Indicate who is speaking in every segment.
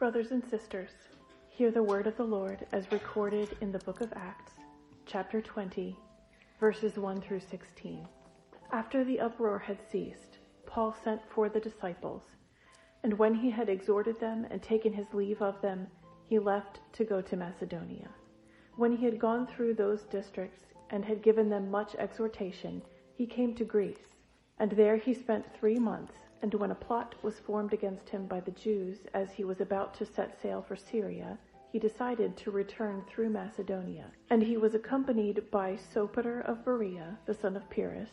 Speaker 1: Brothers and sisters, hear the word of the Lord as recorded in the book of Acts, chapter 20, verses 1 through 16. After the uproar had ceased, Paul sent for the disciples, and when he had exhorted them and taken his leave of them, he left to go to Macedonia. When he had gone through those districts and had given them much exhortation, he came to Greece, and there he spent three months and when a plot was formed against him by the Jews as he was about to set sail for Syria, he decided to return through Macedonia. And he was accompanied by Sopater of Berea, the son of Pyrrhus,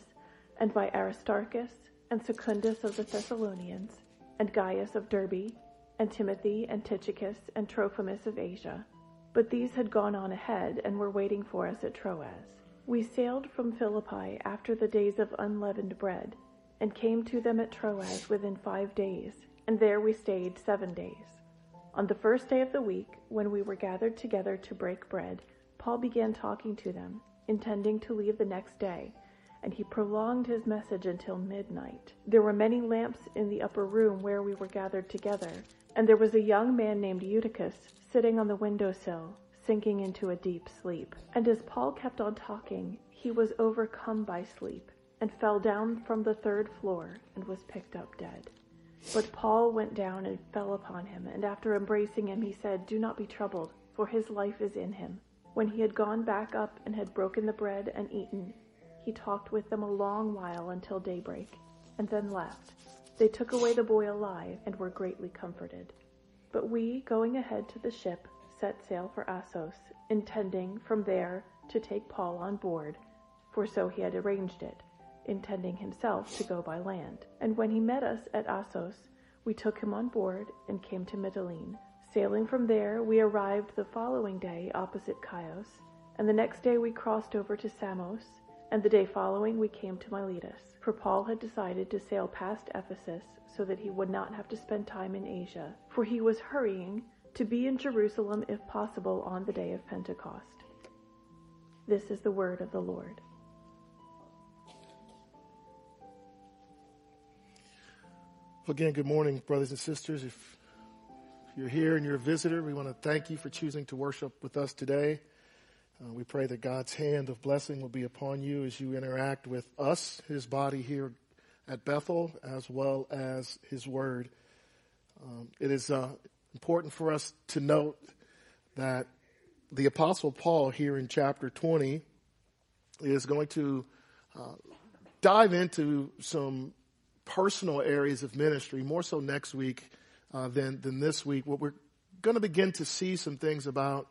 Speaker 1: and by Aristarchus, and Secundus of the Thessalonians, and Gaius of Derbe, and Timothy, and Tychicus, and Trophimus of Asia. But these had gone on ahead, and were waiting for us at Troas. We sailed from Philippi after the days of unleavened bread, and came to them at Troas within five days, and there we stayed seven days. On the first day of the week, when we were gathered together to break bread, Paul began talking to them, intending to leave the next day, and he prolonged his message until midnight. There were many lamps in the upper room where we were gathered together, and there was a young man named Eutychus sitting on the window sill, sinking into a deep sleep. And as Paul kept on talking, he was overcome by sleep and fell down from the third floor and was picked up dead. But Paul went down and fell upon him, and after embracing him, he said, Do not be troubled, for his life is in him. When he had gone back up and had broken the bread and eaten, he talked with them a long while until daybreak, and then left. They took away the boy alive and were greatly comforted. But we, going ahead to the ship, set sail for Assos, intending from there to take Paul on board, for so he had arranged it intending himself to go by land. And when he met us at Assos, we took him on board and came to Mytilene. Sailing from there, we arrived the following day opposite Chios, and the next day we crossed over to Samos, and the day following we came to Miletus, for Paul had decided to sail past Ephesus so that he would not have to spend time in Asia, for he was hurrying to be in Jerusalem if possible on the day of Pentecost. This is the word of the Lord.
Speaker 2: Again, good morning, brothers and sisters. If you're here and you're a visitor, we want to thank you for choosing to worship with us today. Uh, we pray that God's hand of blessing will be upon you as you interact with us, His body here at Bethel, as well as His Word. Um, it is uh, important for us to note that the Apostle Paul here in chapter 20 is going to uh, dive into some personal areas of ministry, more so next week uh, than, than this week. What we're going to begin to see some things about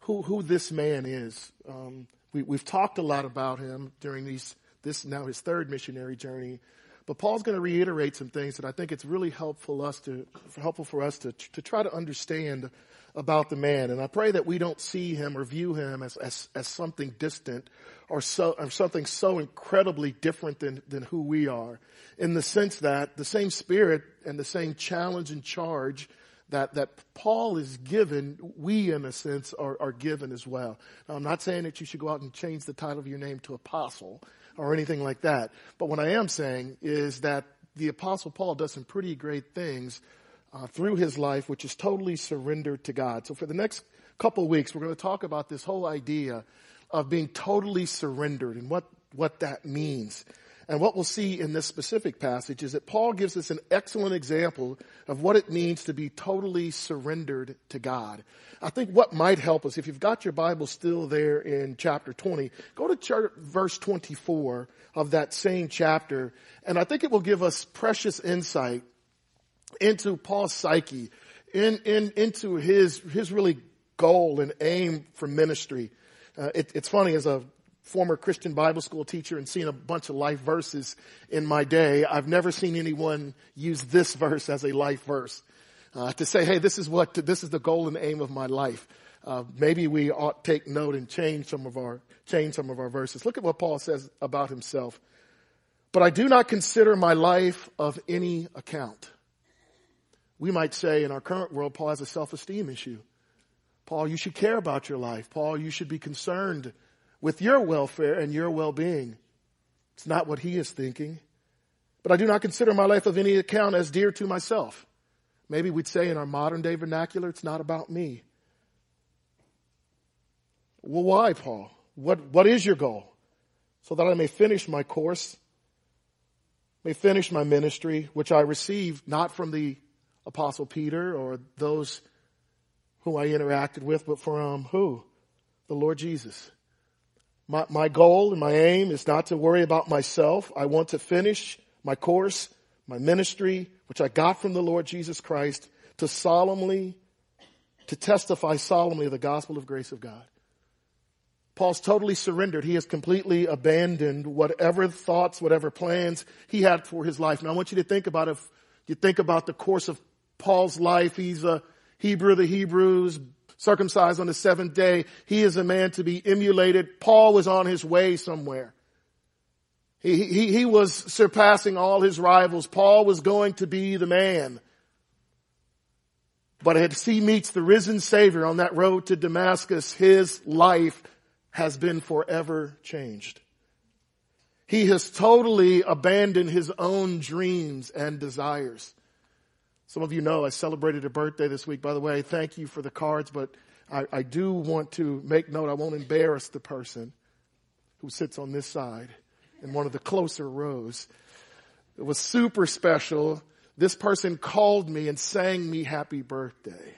Speaker 2: who, who this man is. Um, we, we've talked a lot about him during these, this now his third missionary journey. But Paul's going to reiterate some things that I think it's really helpful us to helpful for us to to try to understand about the man. And I pray that we don't see him or view him as as, as something distant or so or something so incredibly different than than who we are. In the sense that the same spirit and the same challenge and charge that, that Paul is given, we in a sense are, are given as well. Now I'm not saying that you should go out and change the title of your name to apostle or anything like that. But what I am saying is that the apostle Paul does some pretty great things uh, through his life, which is totally surrendered to God. So for the next couple weeks, we're going to talk about this whole idea of being totally surrendered and what, what that means. And what we'll see in this specific passage is that Paul gives us an excellent example of what it means to be totally surrendered to God. I think what might help us, if you've got your Bible still there in chapter 20, go to verse 24 of that same chapter, and I think it will give us precious insight into Paul's psyche, in, in, into his, his really goal and aim for ministry. Uh, it, it's funny, as a former Christian Bible school teacher and seen a bunch of life verses in my day, I've never seen anyone use this verse as a life verse. Uh, to say, hey, this is what, this is the goal and aim of my life. Uh, maybe we ought take note and change some of our, change some of our verses. Look at what Paul says about himself. But I do not consider my life of any account. We might say in our current world, Paul has a self-esteem issue. Paul, you should care about your life. Paul, you should be concerned with your welfare and your well-being. It's not what he is thinking. But I do not consider my life of any account as dear to myself. Maybe we'd say in our modern day vernacular, it's not about me. Well, why, Paul? What, what is your goal? So that I may finish my course, may finish my ministry, which I received not from the apostle Peter or those who I interacted with, but from who? The Lord Jesus. My, my goal and my aim is not to worry about myself. I want to finish my course, my ministry, which I got from the Lord Jesus Christ, to solemnly, to testify solemnly of the gospel of grace of God. Paul's totally surrendered. He has completely abandoned whatever thoughts, whatever plans he had for his life. Now I want you to think about if you think about the course of Paul's life. He's a Hebrew of the Hebrews, circumcised on the seventh day. He is a man to be emulated. Paul was on his way somewhere. He, he, he was surpassing all his rivals. Paul was going to be the man. But as he meets the risen Savior on that road to Damascus, his life has been forever changed. He has totally abandoned his own dreams and desires. Some of you know I celebrated a birthday this week. By the way, thank you for the cards, but I, I do want to make note I won't embarrass the person who sits on this side in one of the closer rows. It was super special. This person called me and sang me happy birthday.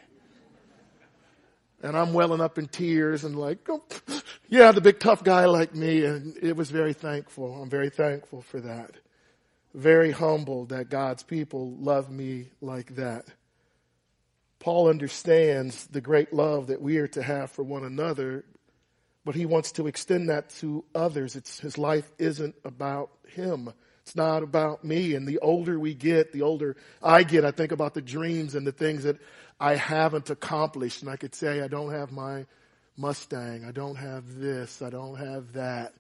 Speaker 2: And I'm welling up in tears and like, oh, yeah, the big tough guy like me. And it was very thankful. I'm very thankful for that. Very humbled that God's people love me like that. Paul understands the great love that we are to have for one another, but he wants to extend that to others. It's, his life isn't about him. It's not about me. And the older we get, the older I get, I think about the dreams and the things that I haven't accomplished. And I could say, I don't have my Mustang. I don't have this. I don't have that.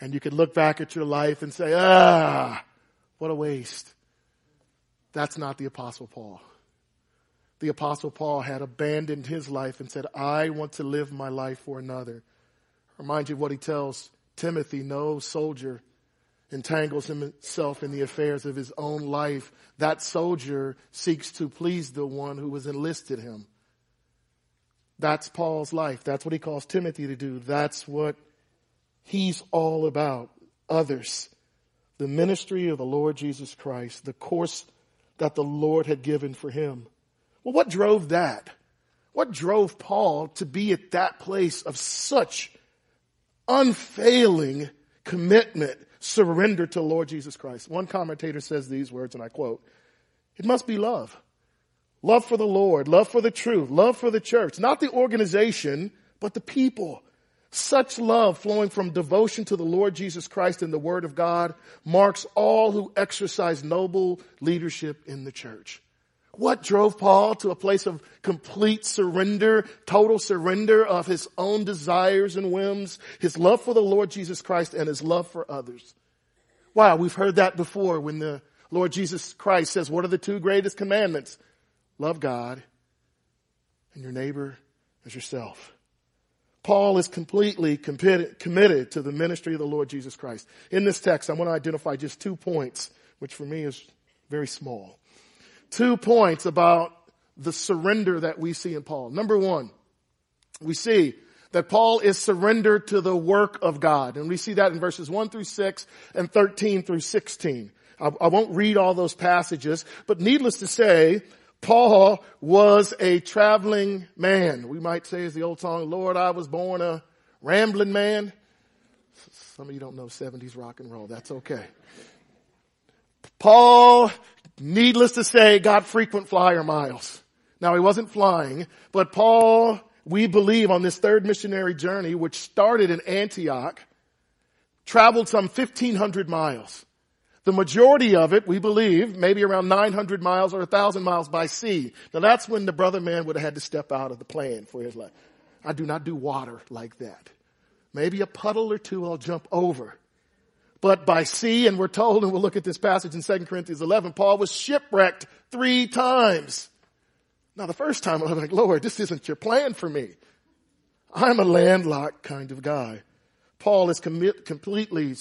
Speaker 2: And you could look back at your life and say, ah, what a waste. That's not the apostle Paul. The apostle Paul had abandoned his life and said, I want to live my life for another. Remind you of what he tells Timothy, no soldier entangles himself in the affairs of his own life, that soldier seeks to please the one who has enlisted him. That's Paul's life. That's what he calls Timothy to do. That's what he's all about. Others. The ministry of the Lord Jesus Christ, the course that the Lord had given for him. Well, what drove that? What drove Paul to be at that place of such unfailing commitment surrender to Lord Jesus Christ. One commentator says these words, and I quote, it must be love. Love for the Lord, love for the truth, love for the church, not the organization, but the people. Such love flowing from devotion to the Lord Jesus Christ and the Word of God marks all who exercise noble leadership in the church. What drove Paul to a place of complete surrender, total surrender of his own desires and whims, his love for the Lord Jesus Christ and his love for others? Wow, we've heard that before when the Lord Jesus Christ says, what are the two greatest commandments? Love God and your neighbor as yourself. Paul is completely committed to the ministry of the Lord Jesus Christ. In this text, I want to identify just two points, which for me is very small two points about the surrender that we see in Paul. Number one, we see that Paul is surrendered to the work of God. And we see that in verses 1 through 6 and 13 through 16. I, I won't read all those passages, but needless to say, Paul was a traveling man. We might say as the old song, Lord, I was born a rambling man. Some of you don't know 70s rock and roll. That's okay. Paul needless to say, got frequent flyer miles. Now he wasn't flying, but Paul, we believe on this third missionary journey, which started in Antioch, traveled some 1500 miles. The majority of it, we believe, maybe around 900 miles or 1000 miles by sea. Now that's when the brother man would have had to step out of the plan for his life. I do not do water like that. Maybe a puddle or two I'll jump over but by sea. And we're told, and we'll look at this passage in 2 Corinthians 11, Paul was shipwrecked three times. Now the first time I was like, Lord, this isn't your plan for me. I'm a landlocked kind of guy. Paul is completely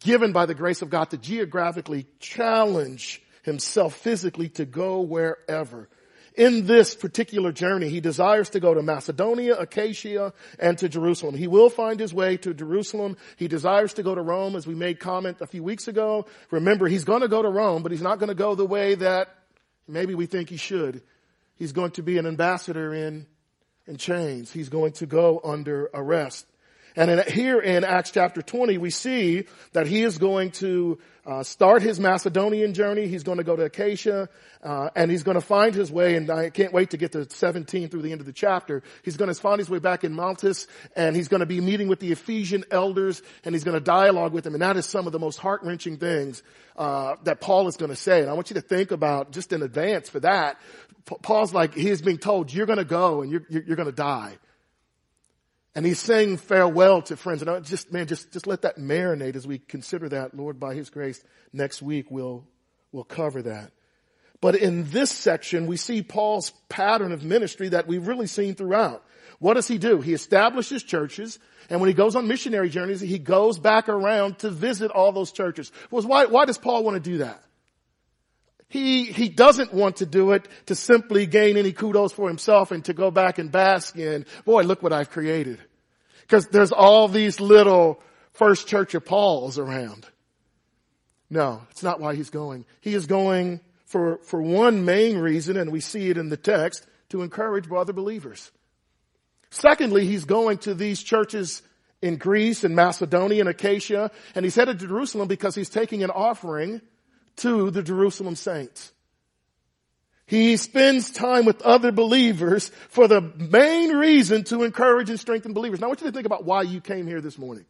Speaker 2: given by the grace of God to geographically challenge himself physically to go wherever. In this particular journey, he desires to go to Macedonia, Achaia, and to Jerusalem. He will find his way to Jerusalem. He desires to go to Rome, as we made comment a few weeks ago. Remember, he's going to go to Rome, but he's not going to go the way that maybe we think he should. He's going to be an ambassador in, in chains. He's going to go under arrest. And in, here in Acts chapter 20, we see that he is going to uh, start his Macedonian journey. He's going to go to Achaia, uh, and he's going to find his way, and I can't wait to get to 17 through the end of the chapter. He's going to find his way back in Miletus, and he's going to be meeting with the Ephesian elders, and he's going to dialogue with them, and that is some of the most heart-wrenching things uh, that Paul is going to say. And I want you to think about, just in advance for that, Paul's like, he's being told, you're going to go, and you're, you're going to die. And he's saying farewell to friends. And I just, man, just, just let that marinate as we consider that. Lord, by his grace, next week we'll, we'll cover that. But in this section, we see Paul's pattern of ministry that we've really seen throughout. What does he do? He establishes churches, and when he goes on missionary journeys, he goes back around to visit all those churches. Well, why, why does Paul want to do that? He, he doesn't want to do it to simply gain any kudos for himself and to go back and bask in, boy, look what I've created. Because there's all these little first church of Paul's around. No, it's not why he's going. He is going for, for one main reason, and we see it in the text, to encourage brother believers. Secondly, he's going to these churches in Greece and Macedonia and Achaia, and he's headed to Jerusalem because he's taking an offering to the Jerusalem saints. He spends time with other believers for the main reason to encourage and strengthen believers. Now I want you to think about why you came here this morning.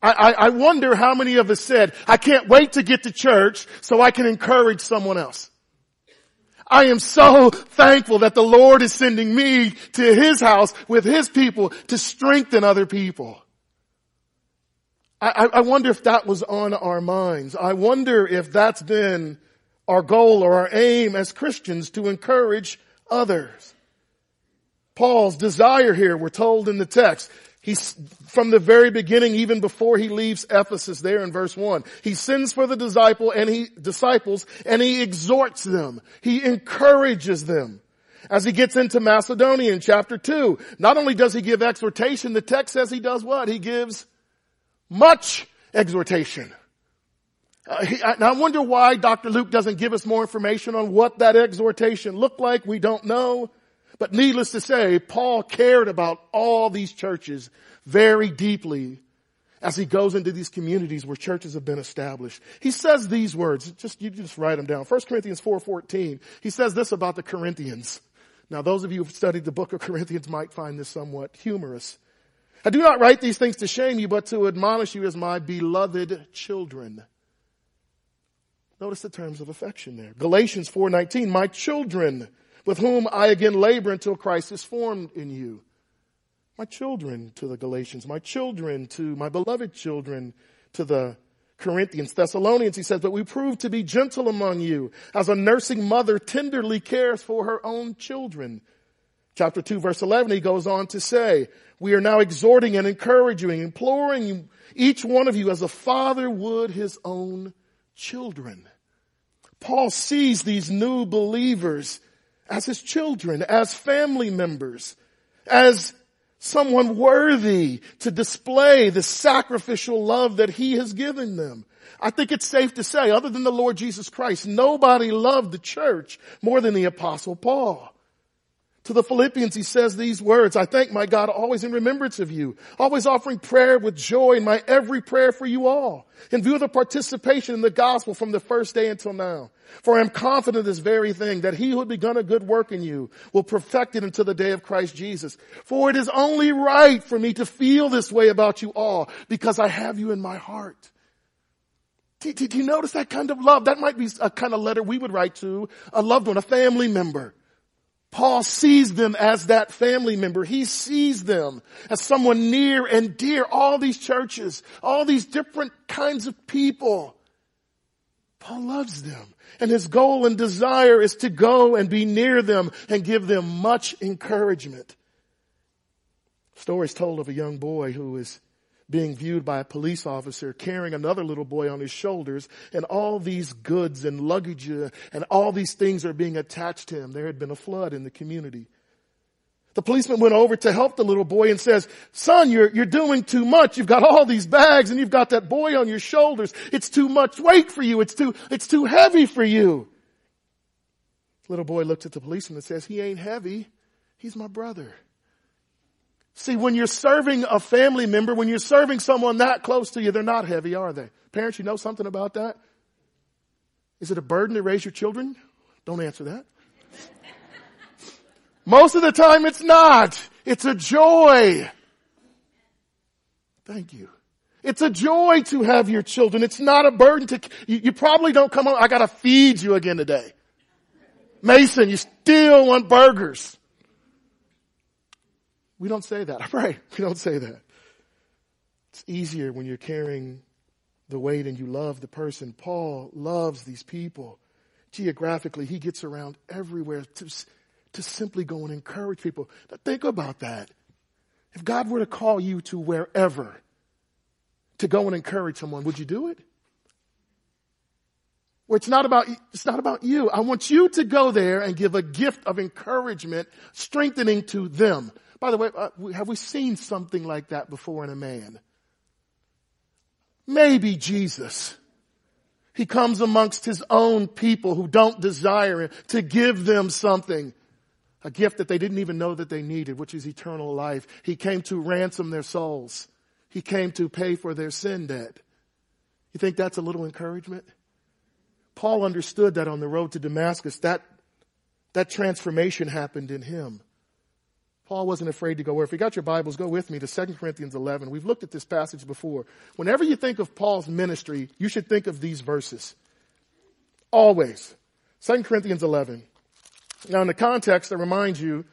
Speaker 2: I, I, I wonder how many of us said, I can't wait to get to church so I can encourage someone else. I am so thankful that the Lord is sending me to His house with His people to strengthen other people. I, I wonder if that was on our minds. I wonder if that's been our goal or our aim as Christians to encourage others. Paul's desire here, we're told in the text, he's from the very beginning, even before he leaves Ephesus there in verse one, he sends for the disciple and he, disciples and he exhorts them. He encourages them. As he gets into Macedonia in chapter two, not only does he give exhortation, the text says he does what? He gives much exhortation. Uh, he, I, I wonder why Dr. Luke doesn't give us more information on what that exhortation looked like. We don't know. But needless to say, Paul cared about all these churches very deeply as he goes into these communities where churches have been established. He says these words, just, you just write them down. 1 Corinthians 4.14, he says this about the Corinthians. Now those of you who've studied the book of Corinthians might find this somewhat humorous. I do not write these things to shame you, but to admonish you as my beloved children. Notice the terms of affection there. Galatians 4:19, my children, with whom I again labor until Christ is formed in you. My children to the Galatians, my children to my beloved children to the Corinthians, Thessalonians, he says, but we prove to be gentle among you as a nursing mother tenderly cares for her own children. Chapter 2 verse 11, he goes on to say, we are now exhorting and encouraging, imploring each one of you as a father would his own children. Paul sees these new believers as his children, as family members, as someone worthy to display the sacrificial love that he has given them. I think it's safe to say, other than the Lord Jesus Christ, nobody loved the church more than the apostle Paul. To the Philippians, he says these words, I thank my God always in remembrance of you, always offering prayer with joy in my every prayer for you all, in view of the participation in the gospel from the first day until now. For I am confident of this very thing, that he who had begun a good work in you will perfect it until the day of Christ Jesus. For it is only right for me to feel this way about you all, because I have you in my heart. Did, you notice that kind of love? That might be a kind of letter we would write to a loved one, a family member. Paul sees them as that family member. He sees them as someone near and dear. All these churches, all these different kinds of people. Paul loves them. And his goal and desire is to go and be near them and give them much encouragement. Stories told of a young boy who was being viewed by a police officer carrying another little boy on his shoulders and all these goods and luggage uh, and all these things are being attached to him. There had been a flood in the community. The policeman went over to help the little boy and says, son, you're, you're doing too much. You've got all these bags and you've got that boy on your shoulders. It's too much weight for you. It's too, it's too heavy for you. Little boy looks at the policeman and says, he ain't heavy. He's my brother. See, when you're serving a family member, when you're serving someone that close to you, they're not heavy, are they? Parents, you know something about that? Is it a burden to raise your children? Don't answer that. Most of the time it's not. It's a joy. Thank you. It's a joy to have your children. It's not a burden to, you, you probably don't come home, I gotta feed you again today. Mason, you still want burgers. We don't say that. I pray. We don't say that. It's easier when you're carrying the weight and you love the person. Paul loves these people. Geographically, he gets around everywhere to, to simply go and encourage people. Now think about that. If God were to call you to wherever to go and encourage someone, would you do it? Where it's not about, it's not about you. I want you to go there and give a gift of encouragement, strengthening to them. By the way, uh, have we seen something like that before in a man? Maybe Jesus. He comes amongst his own people who don't desire him to give them something. A gift that they didn't even know that they needed, which is eternal life. He came to ransom their souls. He came to pay for their sin debt. You think that's a little encouragement? Paul understood that on the road to Damascus, that, that transformation happened in him. Paul wasn't afraid to go where. If you got your Bibles, go with me to 2 Corinthians 11. We've looked at this passage before. Whenever you think of Paul's ministry, you should think of these verses. Always. 2 Corinthians 11. Now in the context, I remind you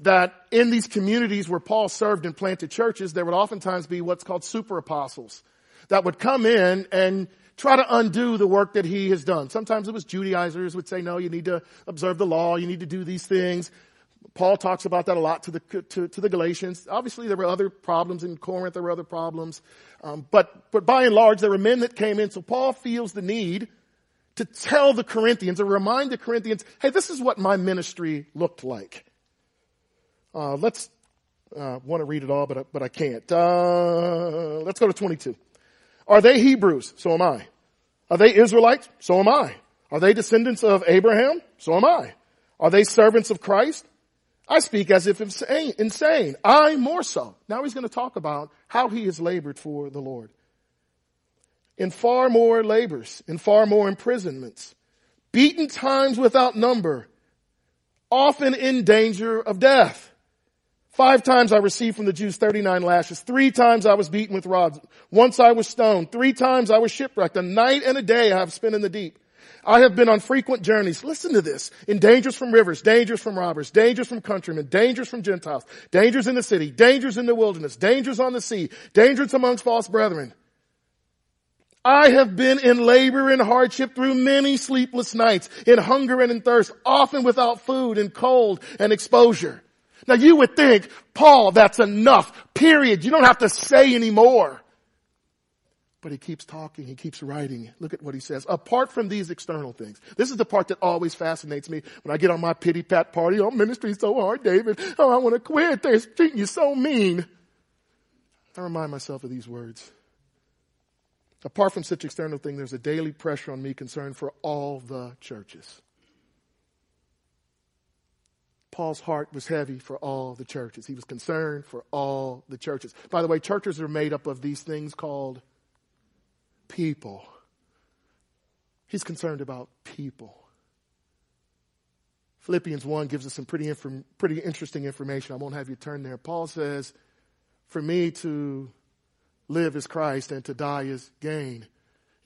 Speaker 2: that in these communities where Paul served and planted churches, there would oftentimes be what's called super apostles that would come in and try to undo the work that he has done. Sometimes it was Judaizers would say, no, you need to observe the law, you need to do these things. Paul talks about that a lot to the, to, to the Galatians. Obviously, there were other problems in Corinth. There were other problems. Um, but, but by and large, there were men that came in. So Paul feels the need to tell the Corinthians or remind the Corinthians, hey, this is what my ministry looked like. Uh, let's, uh, want to read it all, but, but I can't. Uh, let's go to 22. Are they Hebrews? So am I. Are they Israelites? So am I. Are they descendants of Abraham? So am I. Are they servants of Christ? I speak as if insane. I more so. Now he's going to talk about how he has labored for the Lord. In far more labors, in far more imprisonments, beaten times without number, often in danger of death. Five times I received from the Jews 39 lashes. Three times I was beaten with rods. Once I was stoned. Three times I was shipwrecked. A night and a day I have spent in the deep. I have been on frequent journeys. Listen to this. In dangers from rivers, dangers from robbers, dangers from countrymen, dangers from Gentiles, dangers in the city, dangers in the wilderness, dangers on the sea, dangers amongst false brethren. I have been in labor and hardship through many sleepless nights, in hunger and in thirst, often without food and cold and exposure. Now you would think, Paul, that's enough. Period. You don't have to say anymore. But he keeps talking, he keeps writing. Look at what he says. Apart from these external things, this is the part that always fascinates me when I get on my pity pat party. Oh, ministry's so hard, David. Oh, I want to quit. They're treating you so mean. I remind myself of these words. Apart from such external things, there's a daily pressure on me concerned for all the churches. Paul's heart was heavy for all the churches. He was concerned for all the churches. By the way, churches are made up of these things called people. He's concerned about people. Philippians 1 gives us some pretty, inform, pretty interesting information. I won't have you turn there. Paul says, For me to live is Christ and to die is gain.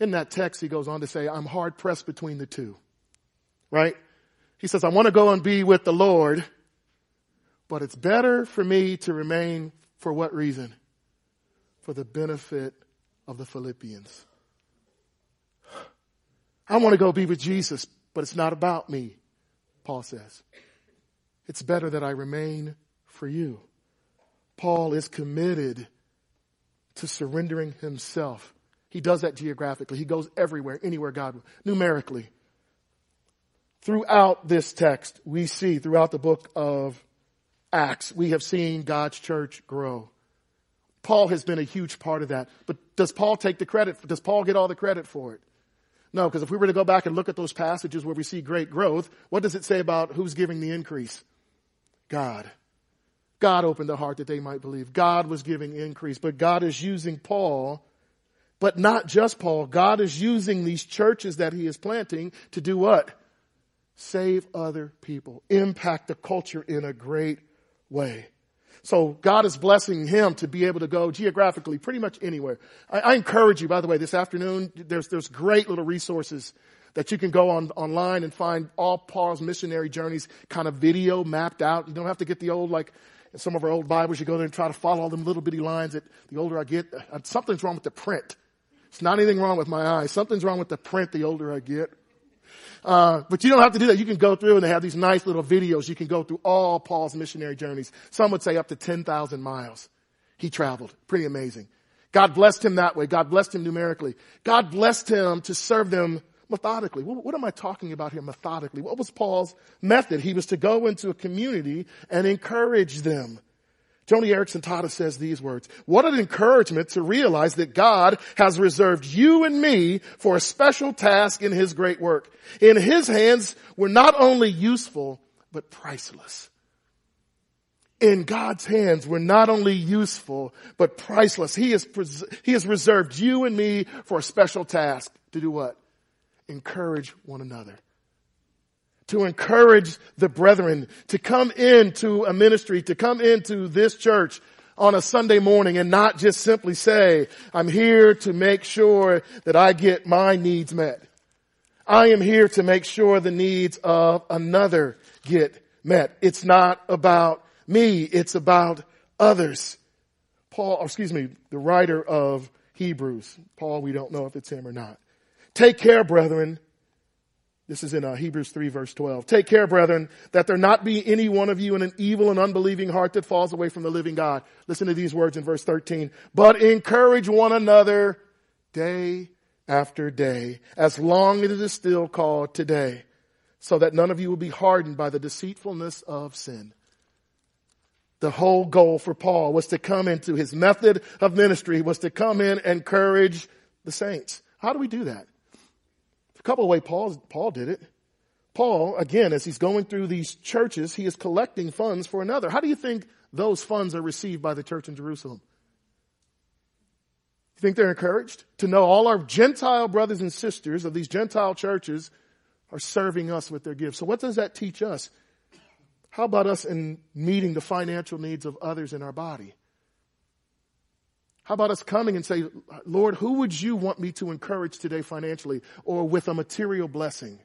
Speaker 2: In that text, he goes on to say, I'm hard pressed between the two. Right? He says, I want to go and be with the Lord, but it's better for me to remain for what reason? For the benefit of the Philippians. I want to go be with Jesus, but it's not about me, Paul says. It's better that I remain for you. Paul is committed to surrendering himself. He does that geographically. He goes everywhere, anywhere God, will. numerically. Throughout this text, we see throughout the book of Acts, we have seen God's church grow. Paul has been a huge part of that. But does Paul take the credit? Does Paul get all the credit for it? No, because if we were to go back and look at those passages where we see great growth, what does it say about who's giving the increase? God. God opened the heart that they might believe. God was giving increase, but God is using Paul, but not just Paul. God is using these churches that he is planting to do what? Save other people, impact the culture in a great way. So God is blessing him to be able to go geographically pretty much anywhere. I, I, encourage you, by the way, this afternoon, there's, there's great little resources that you can go on online and find all Paul's missionary journeys kind of video mapped out. You don't have to get the old, like, in some of our old Bibles, you go there and try to follow all them little bitty lines that the older I get, uh, something's wrong with the print. It's not anything wrong with my eyes. Something's wrong with the print the older I get. Uh, but you don't have to do that. You can go through and they have these nice little videos. You can go through all Paul's missionary journeys. Some would say up to 10,000 miles. He traveled. Pretty amazing. God blessed him that way. God blessed him numerically. God blessed him to serve them methodically. What, what, am I talking about here methodically? What was Paul's method? He was to go into a community and encourage them. Joni Eareckson Tada says these words, what an encouragement to realize that God has reserved you and me for a special task in His great work. In His hands, we're not only useful, but priceless. In God's hands, we're not only useful, but priceless. He has, pres- he has reserved you and me for a special task to do what? Encourage one another to encourage the brethren to come into a ministry, to come into this church on a Sunday morning and not just simply say, I'm here to make sure that I get my needs met. I am here to make sure the needs of another get met. It's not about me. It's about others. Paul, excuse me, the writer of Hebrews, Paul, we don't know if it's him or not. Take care, brethren, this is in uh, Hebrews 3 verse 12. Take care, brethren, that there not be any one of you in an evil and unbelieving heart that falls away from the living God. Listen to these words in verse 13. But encourage one another day after day, as long as it is still called today, so that none of you will be hardened by the deceitfulness of sin. The whole goal for Paul was to come into his method of ministry was to come in and encourage the saints. How do we do that? Couple of ways Paul, Paul did it. Paul, again, as he's going through these churches, he is collecting funds for another. How do you think those funds are received by the church in Jerusalem? You think they're encouraged to know all our Gentile brothers and sisters of these Gentile churches are serving us with their gifts. So what does that teach us? How about us in meeting the financial needs of others in our body? How about us coming and say, Lord, who would you want me to encourage today financially or with a material blessing?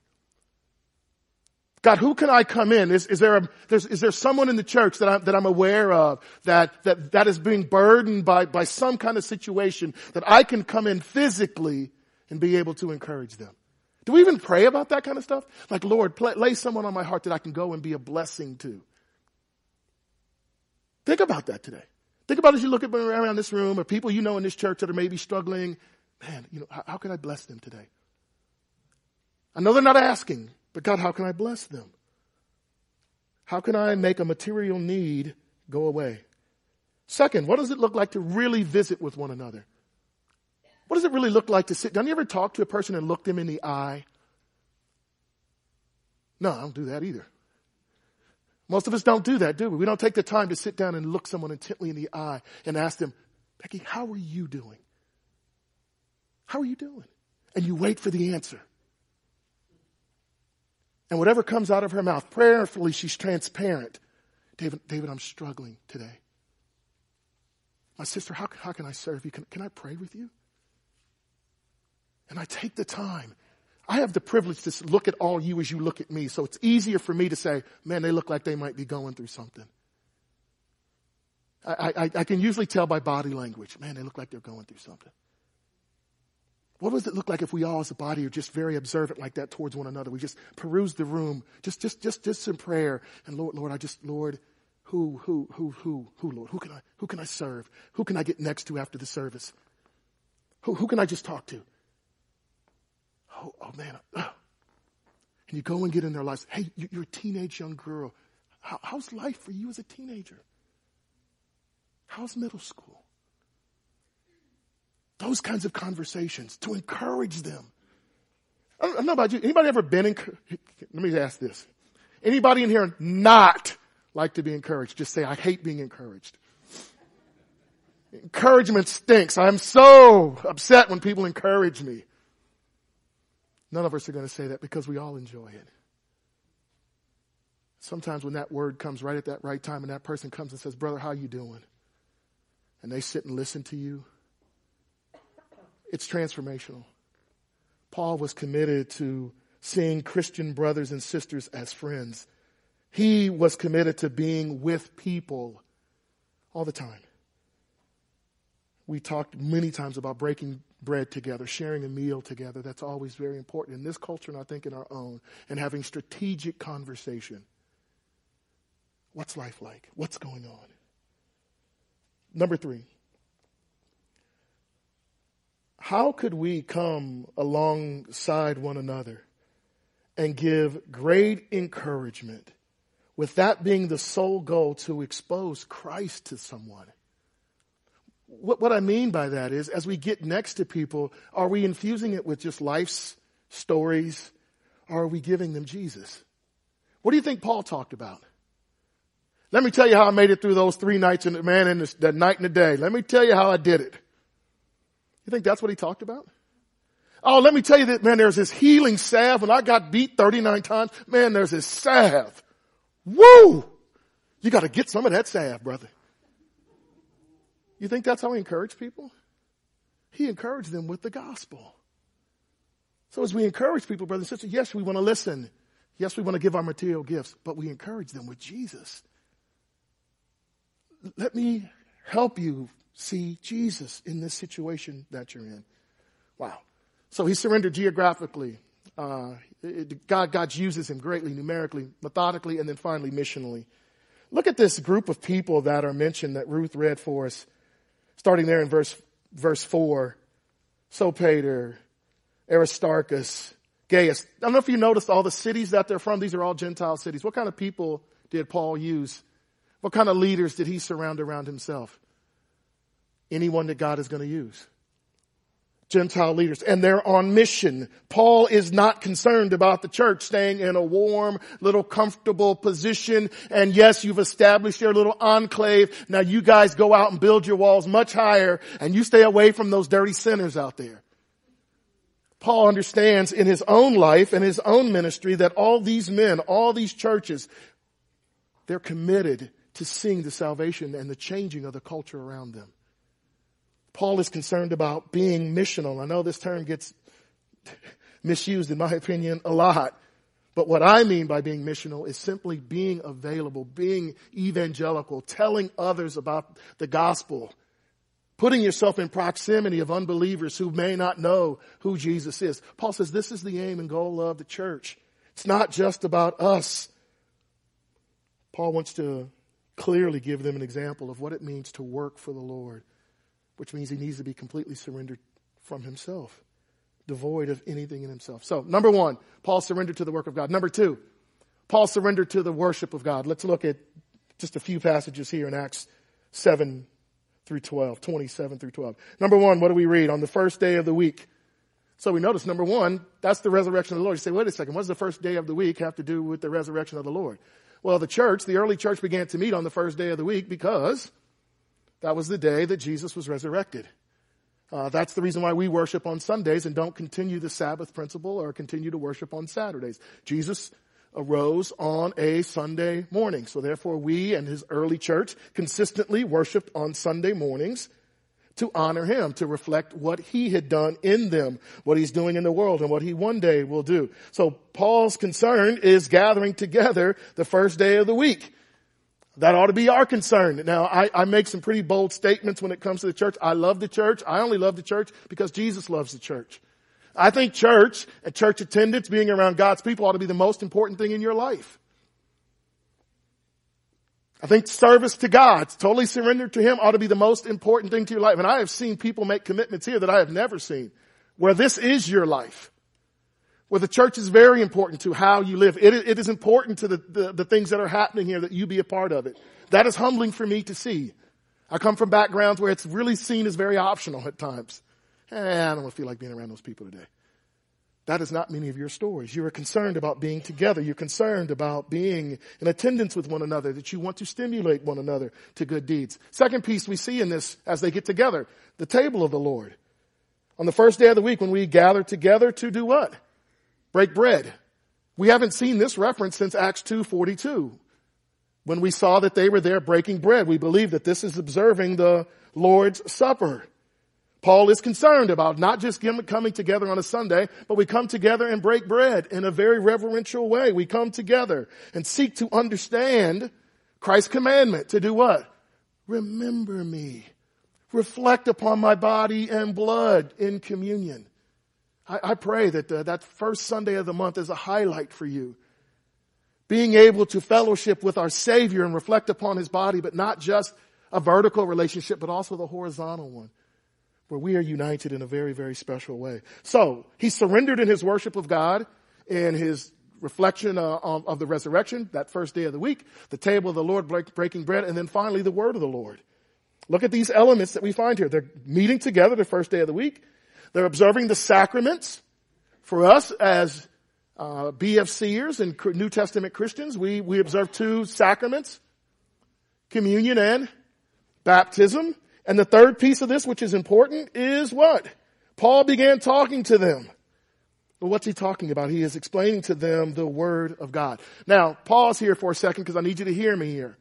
Speaker 2: God, who can I come in? Is, is there a, is there someone in the church that I'm, that I'm aware of that, that, that is being burdened by, by some kind of situation that I can come in physically and be able to encourage them? Do we even pray about that kind of stuff? Like, Lord, play, lay someone on my heart that I can go and be a blessing to. Think about that today. Think about as you look around this room or people you know in this church that are maybe struggling. Man, you know, how, how can I bless them today? I know they're not asking, but God, how can I bless them? How can I make a material need go away? Second, what does it look like to really visit with one another? What does it really look like to sit down? You ever talk to a person and look them in the eye? No, I don't do that either. Most of us don't do that, do we? We don't take the time to sit down and look someone intently in the eye and ask them, Becky, how are you doing? How are you doing? And you wait for the answer. And whatever comes out of her mouth, prayerfully, she's transparent. David, David, I'm struggling today. My sister, how, how can I serve you? Can, can I pray with you? And I take the time I have the privilege to look at all you as you look at me. So it's easier for me to say, man, they look like they might be going through something. I, I, I, can usually tell by body language, man, they look like they're going through something. What does it look like if we all as a body are just very observant like that towards one another? We just peruse the room, just, just, just, just in prayer. And Lord, Lord, I just, Lord, Who, who, who, who, who, Lord? Who can I, who can I serve? Who can I get next to after the service? Who, who can I just talk to? Oh, oh man. And you go and get in their lives. Hey, you're a teenage young girl. How, how's life for you as a teenager? How's middle school? Those kinds of conversations to encourage them. I don't, I don't know about you. Anybody ever been in, let me ask this. Anybody in here not like to be encouraged? Just say, I hate being encouraged. Encouragement stinks. I'm so upset when people encourage me. None of us are going to say that because we all enjoy it. Sometimes when that word comes right at that right time and that person comes and says, brother, how you doing? And they sit and listen to you. It's transformational. Paul was committed to seeing Christian brothers and sisters as friends. He was committed to being with people all the time. We talked many times about breaking bread together, sharing a meal together. That's always very important in this culture and I think in our own, and having strategic conversation. What's life like? What's going on? Number three. How could we come alongside one another and give great encouragement with that being the sole goal to expose Christ to someone? What, what I mean by that is, as we get next to people, are we infusing it with just life's stories? Or are we giving them Jesus? What do you think Paul talked about? Let me tell you how I made it through those three nights and the man, in the, that night and the day. Let me tell you how I did it. You think that's what he talked about? Oh, let me tell you that, man, there's this healing salve. When I got beat 39 times, man, there's this salve. Woo! You gotta get some of that salve, brother. You think that's how he encouraged people? He encouraged them with the gospel. So as we encourage people, brothers and sisters, yes, we want to listen. Yes, we want to give our material gifts, but we encourage them with Jesus. Let me help you see Jesus in this situation that you're in. Wow. So he surrendered geographically. Uh, it, God, God uses him greatly, numerically, methodically, and then finally missionally. Look at this group of people that are mentioned that Ruth read for us starting there in verse, verse 4, Sopater, Aristarchus, Gaius. I don't know if you noticed all the cities that they're from. These are all Gentile cities. What kind of people did Paul use? What kind of leaders did he surround around himself? Anyone that God is going to use. Gentile leaders and they're on mission. Paul is not concerned about the church staying in a warm, little comfortable position. And yes, you've established your little enclave. Now you guys go out and build your walls much higher and you stay away from those dirty sinners out there. Paul understands in his own life and his own ministry that all these men, all these churches, they're committed to seeing the salvation and the changing of the culture around them. Paul is concerned about being missional. I know this term gets misused in my opinion a lot. But what I mean by being missional is simply being available, being evangelical, telling others about the gospel, putting yourself in proximity of unbelievers who may not know who Jesus is. Paul says this is the aim and goal of the church. It's not just about us. Paul wants to clearly give them an example of what it means to work for the Lord which means he needs to be completely surrendered from himself, devoid of anything in himself. So, number one, Paul surrendered to the work of God. Number two, Paul surrendered to the worship of God. Let's look at just a few passages here in Acts 7 through 12, 27 through 12. Number one, what do we read? On the first day of the week. So we notice number one, that's the resurrection of the Lord. You say, wait a second, what does the first day of the week have to do with the resurrection of the Lord? Well, the church, the early church began to meet on the first day of the week because that was the day that Jesus was resurrected. Uh, that's the reason why we worship on Sundays and don't continue the Sabbath principle or continue to worship on Saturdays. Jesus arose on a Sunday morning. So therefore we and his early church consistently worshiped on Sunday mornings to honor him, to reflect what he had done in them, what he's doing in the world and what he one day will do. So Paul's concern is gathering together the first day of the week. That ought to be our concern. Now, I, I, make some pretty bold statements when it comes to the church. I love the church. I only love the church because Jesus loves the church. I think church and church attendance, being around God's people ought to be the most important thing in your life. I think service to God, totally surrendered to Him ought to be the most important thing to your life. And I have seen people make commitments here that I have never seen where this is your life. Where the church is very important to how you live. it, it is important to the, the, the things that are happening here that you be a part of it. That is humbling for me to see. I come from backgrounds where it's really seen as very optional at times. Eh, I don't feel like being around those people today. That is not many of your stories. You are concerned about being together. You're concerned about being in attendance with one another, that you want to stimulate one another to good deeds. Second piece we see in this as they get together, the table of the Lord. On the first day of the week when we gather together to do what? Break bread. We haven't seen this reference since Acts 2.42. When we saw that they were there breaking bread, we believe that this is observing the Lord's Supper. Paul is concerned about not just coming together on a Sunday, but we come together and break bread in a very reverential way. We come together and seek to understand Christ's commandment to do what? Remember me. Reflect upon my body and blood in communion. I, I pray that the, that first Sunday of the month is a highlight for you. Being able to fellowship with our Savior and reflect upon His body, but not just a vertical relationship, but also the horizontal one where we are united in a very, very special way. So he surrendered in his worship of God in his reflection uh, of the resurrection, that first day of the week, the table of the Lord breaking bread, and then finally the word of the Lord. Look at these elements that we find here. They're meeting together the first day of the week. They're observing the sacraments. For us as uh, BFCers and New Testament Christians, we, we observe two sacraments, communion and baptism. And the third piece of this, which is important, is what? Paul began talking to them. Well, what's he talking about? He is explaining to them the Word of God. Now, pause here for a second because I need you to hear me here.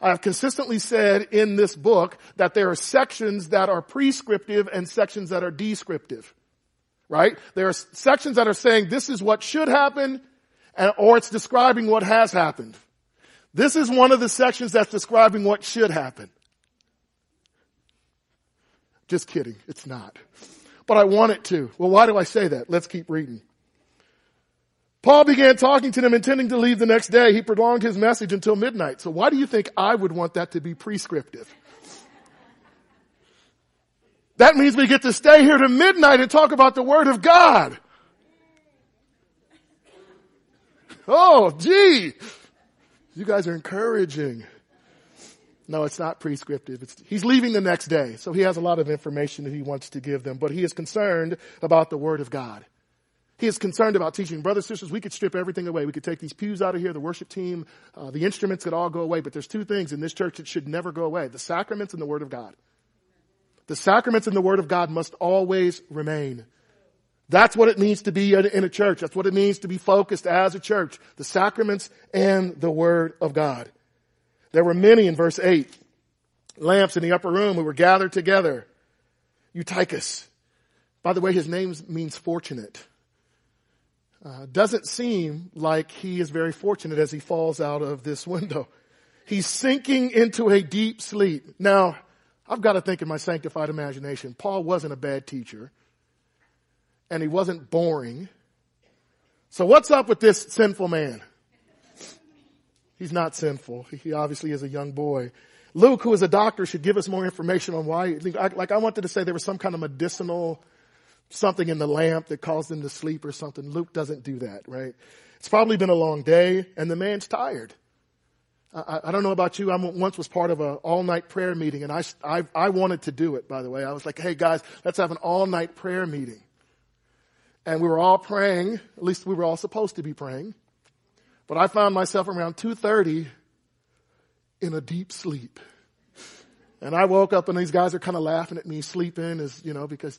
Speaker 2: I've consistently said in this book that there are sections that are prescriptive and sections that are descriptive. Right? There are sections that are saying this is what should happen and, or it's describing what has happened. This is one of the sections that's describing what should happen. Just kidding. It's not. But I want it to. Well, why do I say that? Let's keep reading. Paul began talking to them intending to leave the next day. He prolonged his message until midnight. So why do you think I would want that to be prescriptive? That means we get to stay here to midnight and talk about the Word of God. Oh, gee. You guys are encouraging. No, it's not prescriptive. It's, he's leaving the next day, so he has a lot of information that he wants to give them, but he is concerned about the Word of God. He is concerned about teaching. Brothers, sisters, we could strip everything away. We could take these pews out of here, the worship team, uh, the instruments could all go away, but there's two things in this church that should never go away. The sacraments and the Word of God. The sacraments and the Word of God must always remain. That's what it means to be in a church. That's what it means to be focused as a church. The sacraments and the Word of God. There were many in verse 8 lamps in the upper room who were gathered together. Eutychus. By the way, his name means fortunate. Uh, doesn't seem like he is very fortunate as he falls out of this window. He's sinking into a deep sleep. Now, I've got to think in my sanctified imagination, Paul wasn't a bad teacher, and he wasn't boring. So what's up with this sinful man? He's not sinful. He obviously is a young boy. Luke, who is a doctor, should give us more information on why. Like I wanted to say there was some kind of medicinal something in the lamp that caused him to sleep or something. Luke doesn't do that, right? It's probably been a long day and the man's tired. I, I don't know about you. I once was part of an all night prayer meeting and I, I, I wanted to do it, by the way. I was like, hey guys, let's have an all night prayer meeting. And we were all praying, at least we were all supposed to be praying. But I found myself around 2.30 in a deep sleep. And I woke up and these guys are kind of laughing at me sleeping as, you know, because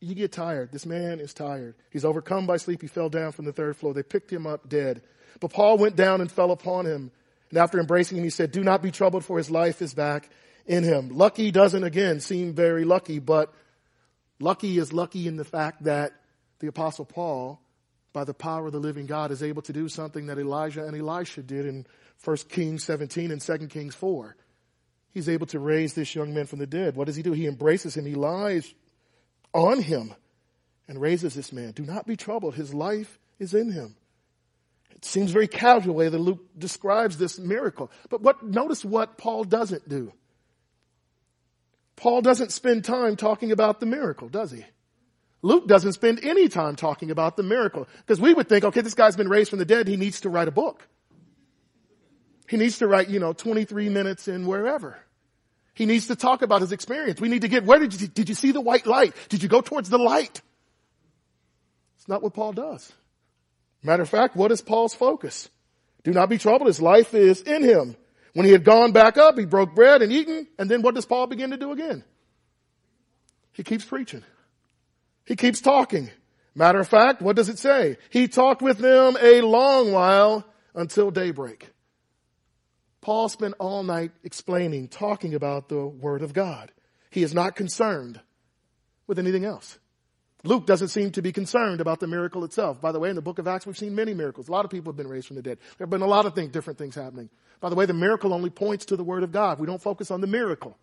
Speaker 2: you get tired. This man is tired. He's overcome by sleep. He fell down from the third floor. They picked him up dead. But Paul went down and fell upon him. And after embracing him, he said, do not be troubled for his life is back in him. Lucky doesn't again seem very lucky, but lucky is lucky in the fact that the apostle Paul by the power of the living God is able to do something that Elijah and Elisha did in 1 Kings 17 and 2 Kings 4. He's able to raise this young man from the dead. What does he do? He embraces him. He lies on him and raises this man. Do not be troubled. His life is in him. It seems very casual way that Luke describes this miracle. But what, notice what Paul doesn't do. Paul doesn't spend time talking about the miracle, does he? Luke doesn't spend any time talking about the miracle. Because we would think, okay, this guy's been raised from the dead, he needs to write a book. He needs to write, you know, 23 minutes in wherever. He needs to talk about his experience. We need to get, where did you, did you see the white light? Did you go towards the light? It's not what Paul does. Matter of fact, what is Paul's focus? Do not be troubled. His life is in him. When he had gone back up, he broke bread and eaten. And then what does Paul begin to do again? He keeps preaching. He keeps talking. Matter of fact, what does it say? He talked with them a long while until daybreak. Paul spent all night explaining, talking about the Word of God. He is not concerned with anything else. Luke doesn't seem to be concerned about the miracle itself. By the way, in the book of Acts, we've seen many miracles. A lot of people have been raised from the dead. There have been a lot of things, different things happening. By the way, the miracle only points to the Word of God. We don't focus on the miracle.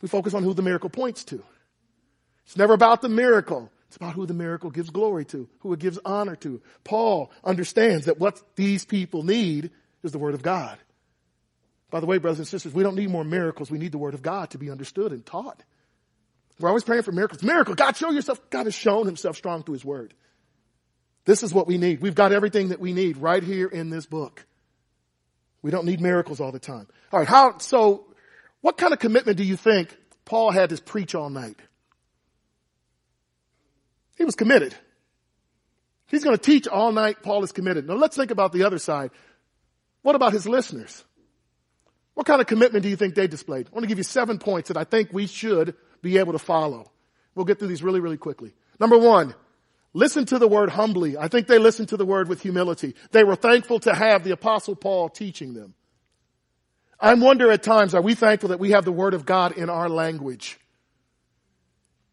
Speaker 2: We focus on who the miracle points to. It's never about the miracle. It's about who the miracle gives glory to, who it gives honor to. Paul understands that what these people need is the Word of God. By the way, brothers and sisters, we don't need more miracles. We need the Word of God to be understood and taught. We're always praying for miracles. Miracle. God, show yourself. God has shown himself strong through his word. This is what we need. We've got everything that we need right here in this book. We don't need miracles all the time. All right. How, so what kind of commitment do you think Paul had to preach all night? He was committed. He's going to teach all night. Paul is committed. Now let's think about the other side. What about his listeners? What kind of commitment do you think they displayed? I want to give you seven points that I think we should be able to follow. We'll get through these really, really quickly. Number one, listen to the word humbly. I think they listened to the word with humility. They were thankful to have the apostle Paul teaching them. I wonder at times, are we thankful that we have the word of God in our language?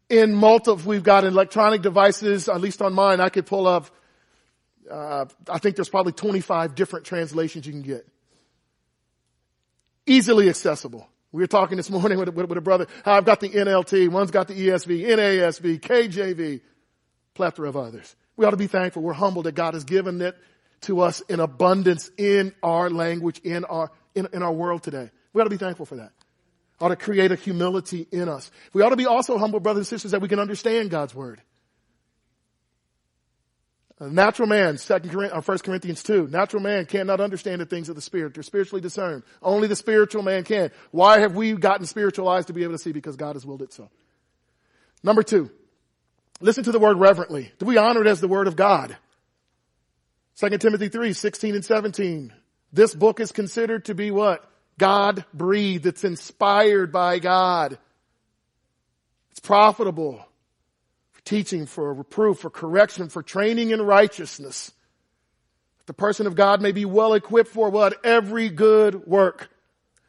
Speaker 2: In multiple, we've got electronic devices, at least on mine, I could pull up, uh, I think there's probably 25 different translations you can get. Easily accessible. We were talking this morning with, with, with, a brother, I've got the NLT, one's got the ESV, NASB, KJV, plethora of others. We ought to be thankful. We're humbled that God has given it to us in abundance in our language, in our, in, in our world today. We ought to be thankful for that. Ought to create a humility in us. We ought to be also humble, brothers and sisters, that we can understand God's word. Natural man, second or uh, First Corinthians 2, natural man cannot understand the things of the Spirit. They're spiritually discerned. Only the spiritual man can. Why have we gotten spiritual eyes to be able to see? Because God has willed it so. Number two, listen to the word reverently. Do we honor it as the word of God? 2 Timothy 3, 16 and 17. This book is considered to be what? God breathed. It's inspired by God. It's profitable teaching, for reproof, for correction, for training in righteousness. The person of God may be well equipped for what? Every good work.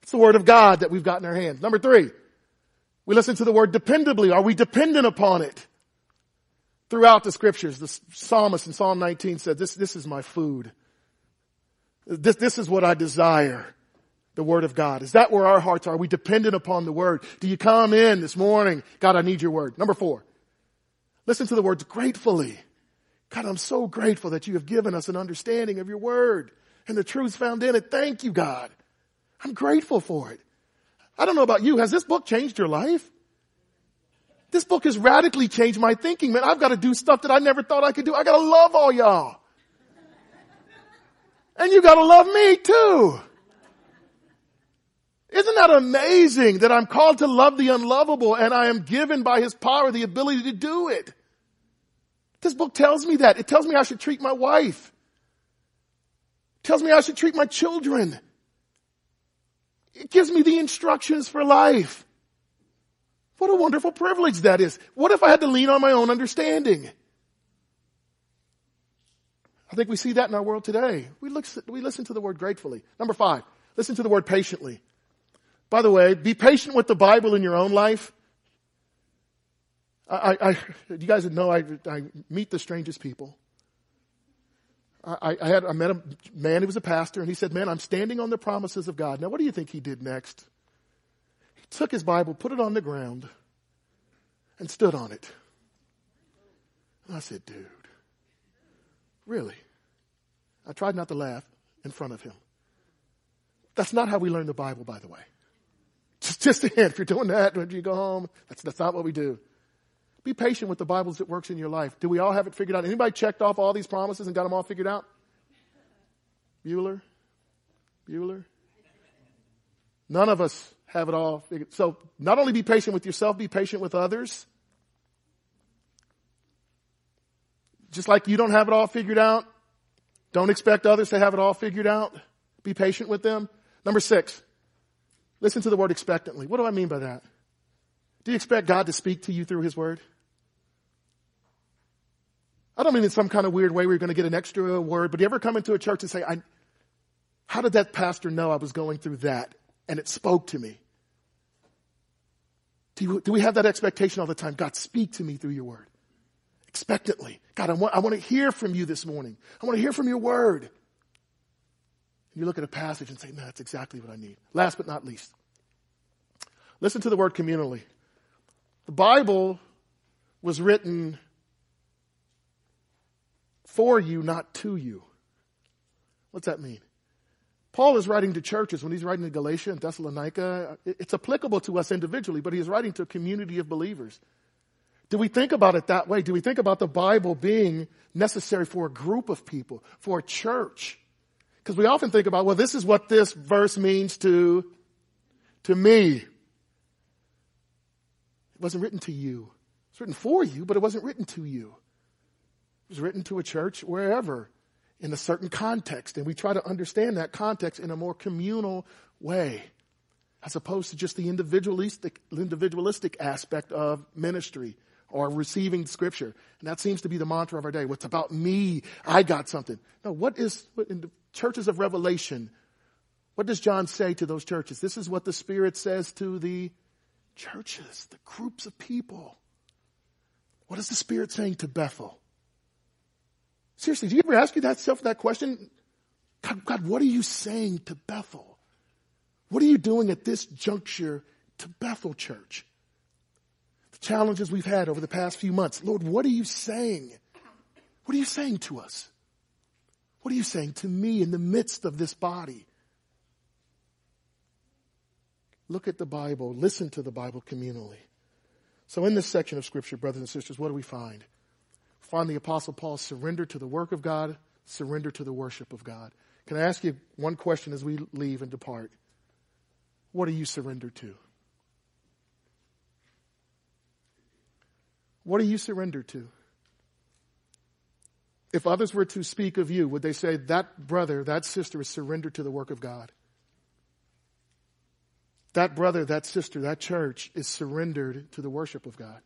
Speaker 2: It's the word of God that we've got in our hands. Number three, we listen to the word dependably. Are we dependent upon it? Throughout the scriptures, the psalmist in Psalm 19 said, this, this is my food. This, this is what I desire. The word of God. Is that where our hearts are? Are we dependent upon the word? Do you come in this morning? God, I need your word. Number four, Listen to the words gratefully. God, I'm so grateful that you have given us an understanding of your word and the truths found in it. Thank you, God. I'm grateful for it. I don't know about you. Has this book changed your life? This book has radically changed my thinking, man. I've got to do stuff that I never thought I could do. I got to love all y'all. And you got to love me too. Isn't that amazing that I'm called to love the unlovable and I am given by his power the ability to do it? This book tells me that. It tells me I should treat my wife. It tells me I should treat my children. It gives me the instructions for life. What a wonderful privilege that is. What if I had to lean on my own understanding? I think we see that in our world today. We, look, we listen to the word gratefully. Number five, listen to the word patiently. By the way, be patient with the Bible in your own life. I, I, you guys know I, I meet the strangest people. I, I, had, I met a man who was a pastor and he said, man, I'm standing on the promises of God. Now, what do you think he did next? He took his Bible, put it on the ground, and stood on it. And I said, dude, really? I tried not to laugh in front of him. That's not how we learn the Bible, by the way. Just, hint. If you're doing that when you go home, that's, that's not what we do. Be patient with the Bibles that works in your life. Do we all have it figured out? Anybody checked off all these promises and got them all figured out? Bueller? Bueller? None of us have it all figured. So not only be patient with yourself, be patient with others. Just like you don't have it all figured out, don't expect others to have it all figured out. Be patient with them. Number six, listen to the word expectantly. What do I mean by that? Do you expect God to speak to you through His Word? I don't mean in some kind of weird way where you're going to get an extra word, but do you ever come into a church and say, I, how did that pastor know I was going through that? And it spoke to me. Do, you, do we have that expectation all the time? God, speak to me through your word. Expectantly. God, I want, I want to hear from you this morning. I want to hear from your word. And you look at a passage and say, man, that's exactly what I need. Last but not least, listen to the word communally. The Bible was written for you, not to you. What's that mean? Paul is writing to churches when he's writing to Galatia and Thessalonica. It's applicable to us individually, but he's writing to a community of believers. Do we think about it that way? Do we think about the Bible being necessary for a group of people, for a church? Because we often think about, well, this is what this verse means to, to me. It wasn't written to you. It's written for you, but it wasn't written to you. It was written to a church wherever in a certain context. And we try to understand that context in a more communal way as opposed to just the individualistic, individualistic aspect of ministry or receiving scripture. And that seems to be the mantra of our day. What's about me? I got something. No, what is, in the churches of Revelation, what does John say to those churches? This is what the Spirit says to the churches, the groups of people. What is the Spirit saying to Bethel? Seriously, do you ever ask yourself that question? God, God, what are you saying to Bethel? What are you doing at this juncture to Bethel Church? Challenges we've had over the past few months. Lord, what are you saying? What are you saying to us? What are you saying to me in the midst of this body? Look at the Bible, listen to the Bible communally. So, in this section of Scripture, brothers and sisters, what do we find? find the Apostle Paul surrender to the work of God, surrender to the worship of God. Can I ask you one question as we leave and depart? What are you surrendered to? What are you surrendered to? If others were to speak of you, would they say that brother, that sister is surrendered to the work of God? That brother, that sister, that church is surrendered to the worship of God.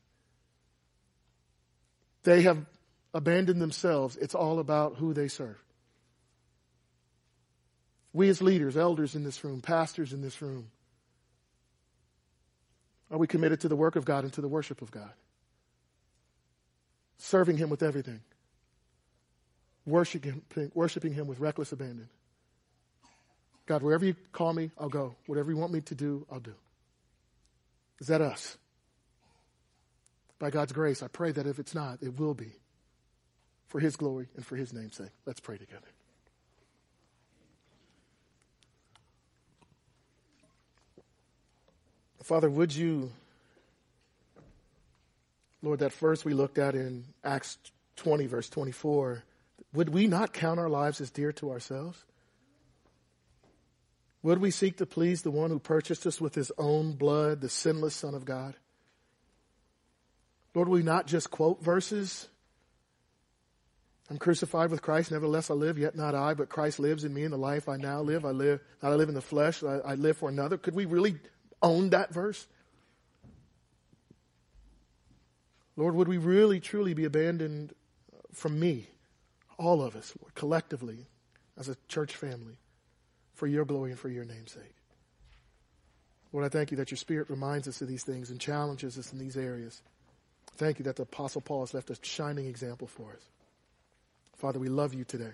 Speaker 2: They have abandoned themselves. It's all about who they serve. We as leaders, elders in this room, pastors in this room, are we committed to the work of God and to the worship of God? Serving Him with everything. Worshiping, worshiping Him with reckless abandon. God, wherever you call me, I'll go. Whatever you want me to do, I'll do. Is that us? By God's grace, I pray that if it's not, it will be for his glory and for his name's sake. Let's pray together. Father, would you, Lord, that first we looked at in Acts 20, verse 24, would we not count our lives as dear to ourselves? Would we seek to please the one who purchased us with his own blood, the sinless Son of God? Lord, we not just quote verses, I'm crucified with Christ, nevertheless I live, yet not I, but Christ lives in me, in the life I now live. I live, not I live in the flesh, I, I live for another. Could we really own that verse? Lord, would we really truly be abandoned uh, from me, all of us, Lord, collectively, as a church family, for your glory and for your name's sake? Lord, I thank you that your Spirit reminds us of these things and challenges us in these areas. Thank you that the Apostle Paul has left a shining example for us. Father, we love you today.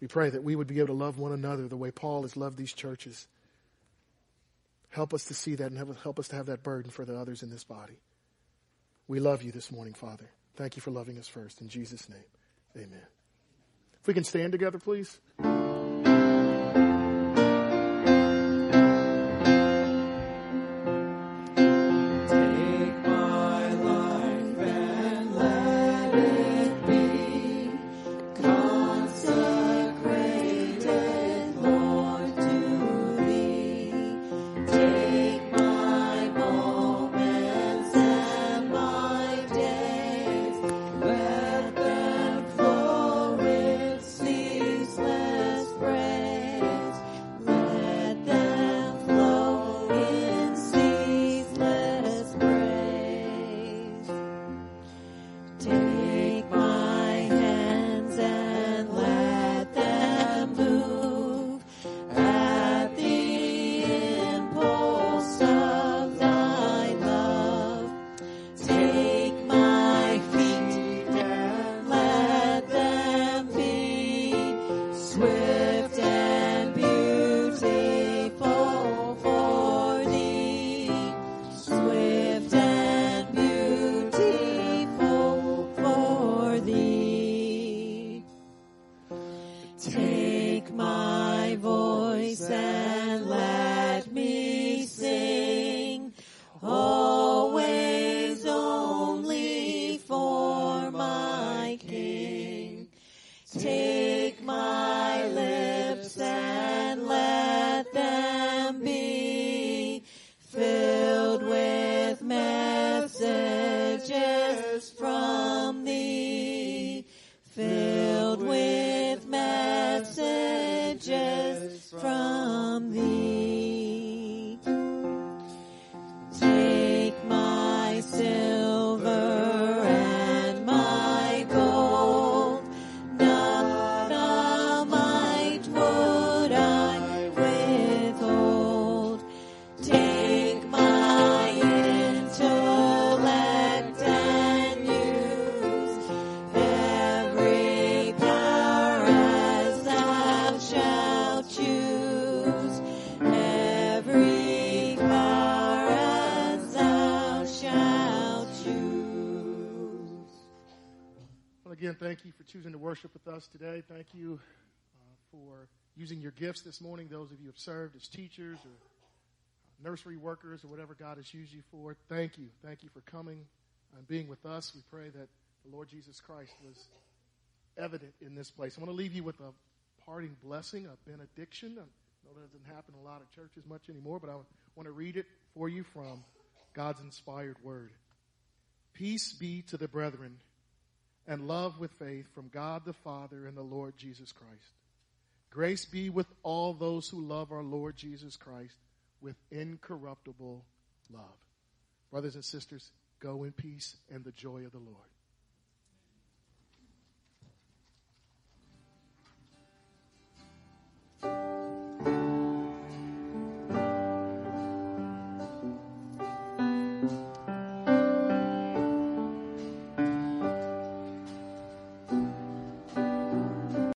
Speaker 2: We pray that we would be able to love one another the way Paul has loved these churches. Help us to see that and help us to have that burden for the others in this body. We love you this morning, Father. Thank you for loving us first. In Jesus' name, amen.
Speaker 3: If we can stand together, please. Worship with us today. Thank you uh, for using your gifts this morning. Those of you who have served as teachers or nursery workers or whatever God has used you for, thank you. Thank you for coming and being with us. We pray that the Lord Jesus Christ was evident in this place. I want to leave you with a parting blessing, a benediction. I know that doesn't happen in a lot of churches much anymore, but I want to read it for you from God's inspired word. Peace be to the brethren and love with faith from God the Father and the Lord Jesus Christ. Grace be with all those who love our Lord Jesus Christ with incorruptible love. Brothers and sisters, go in peace and the joy of the Lord.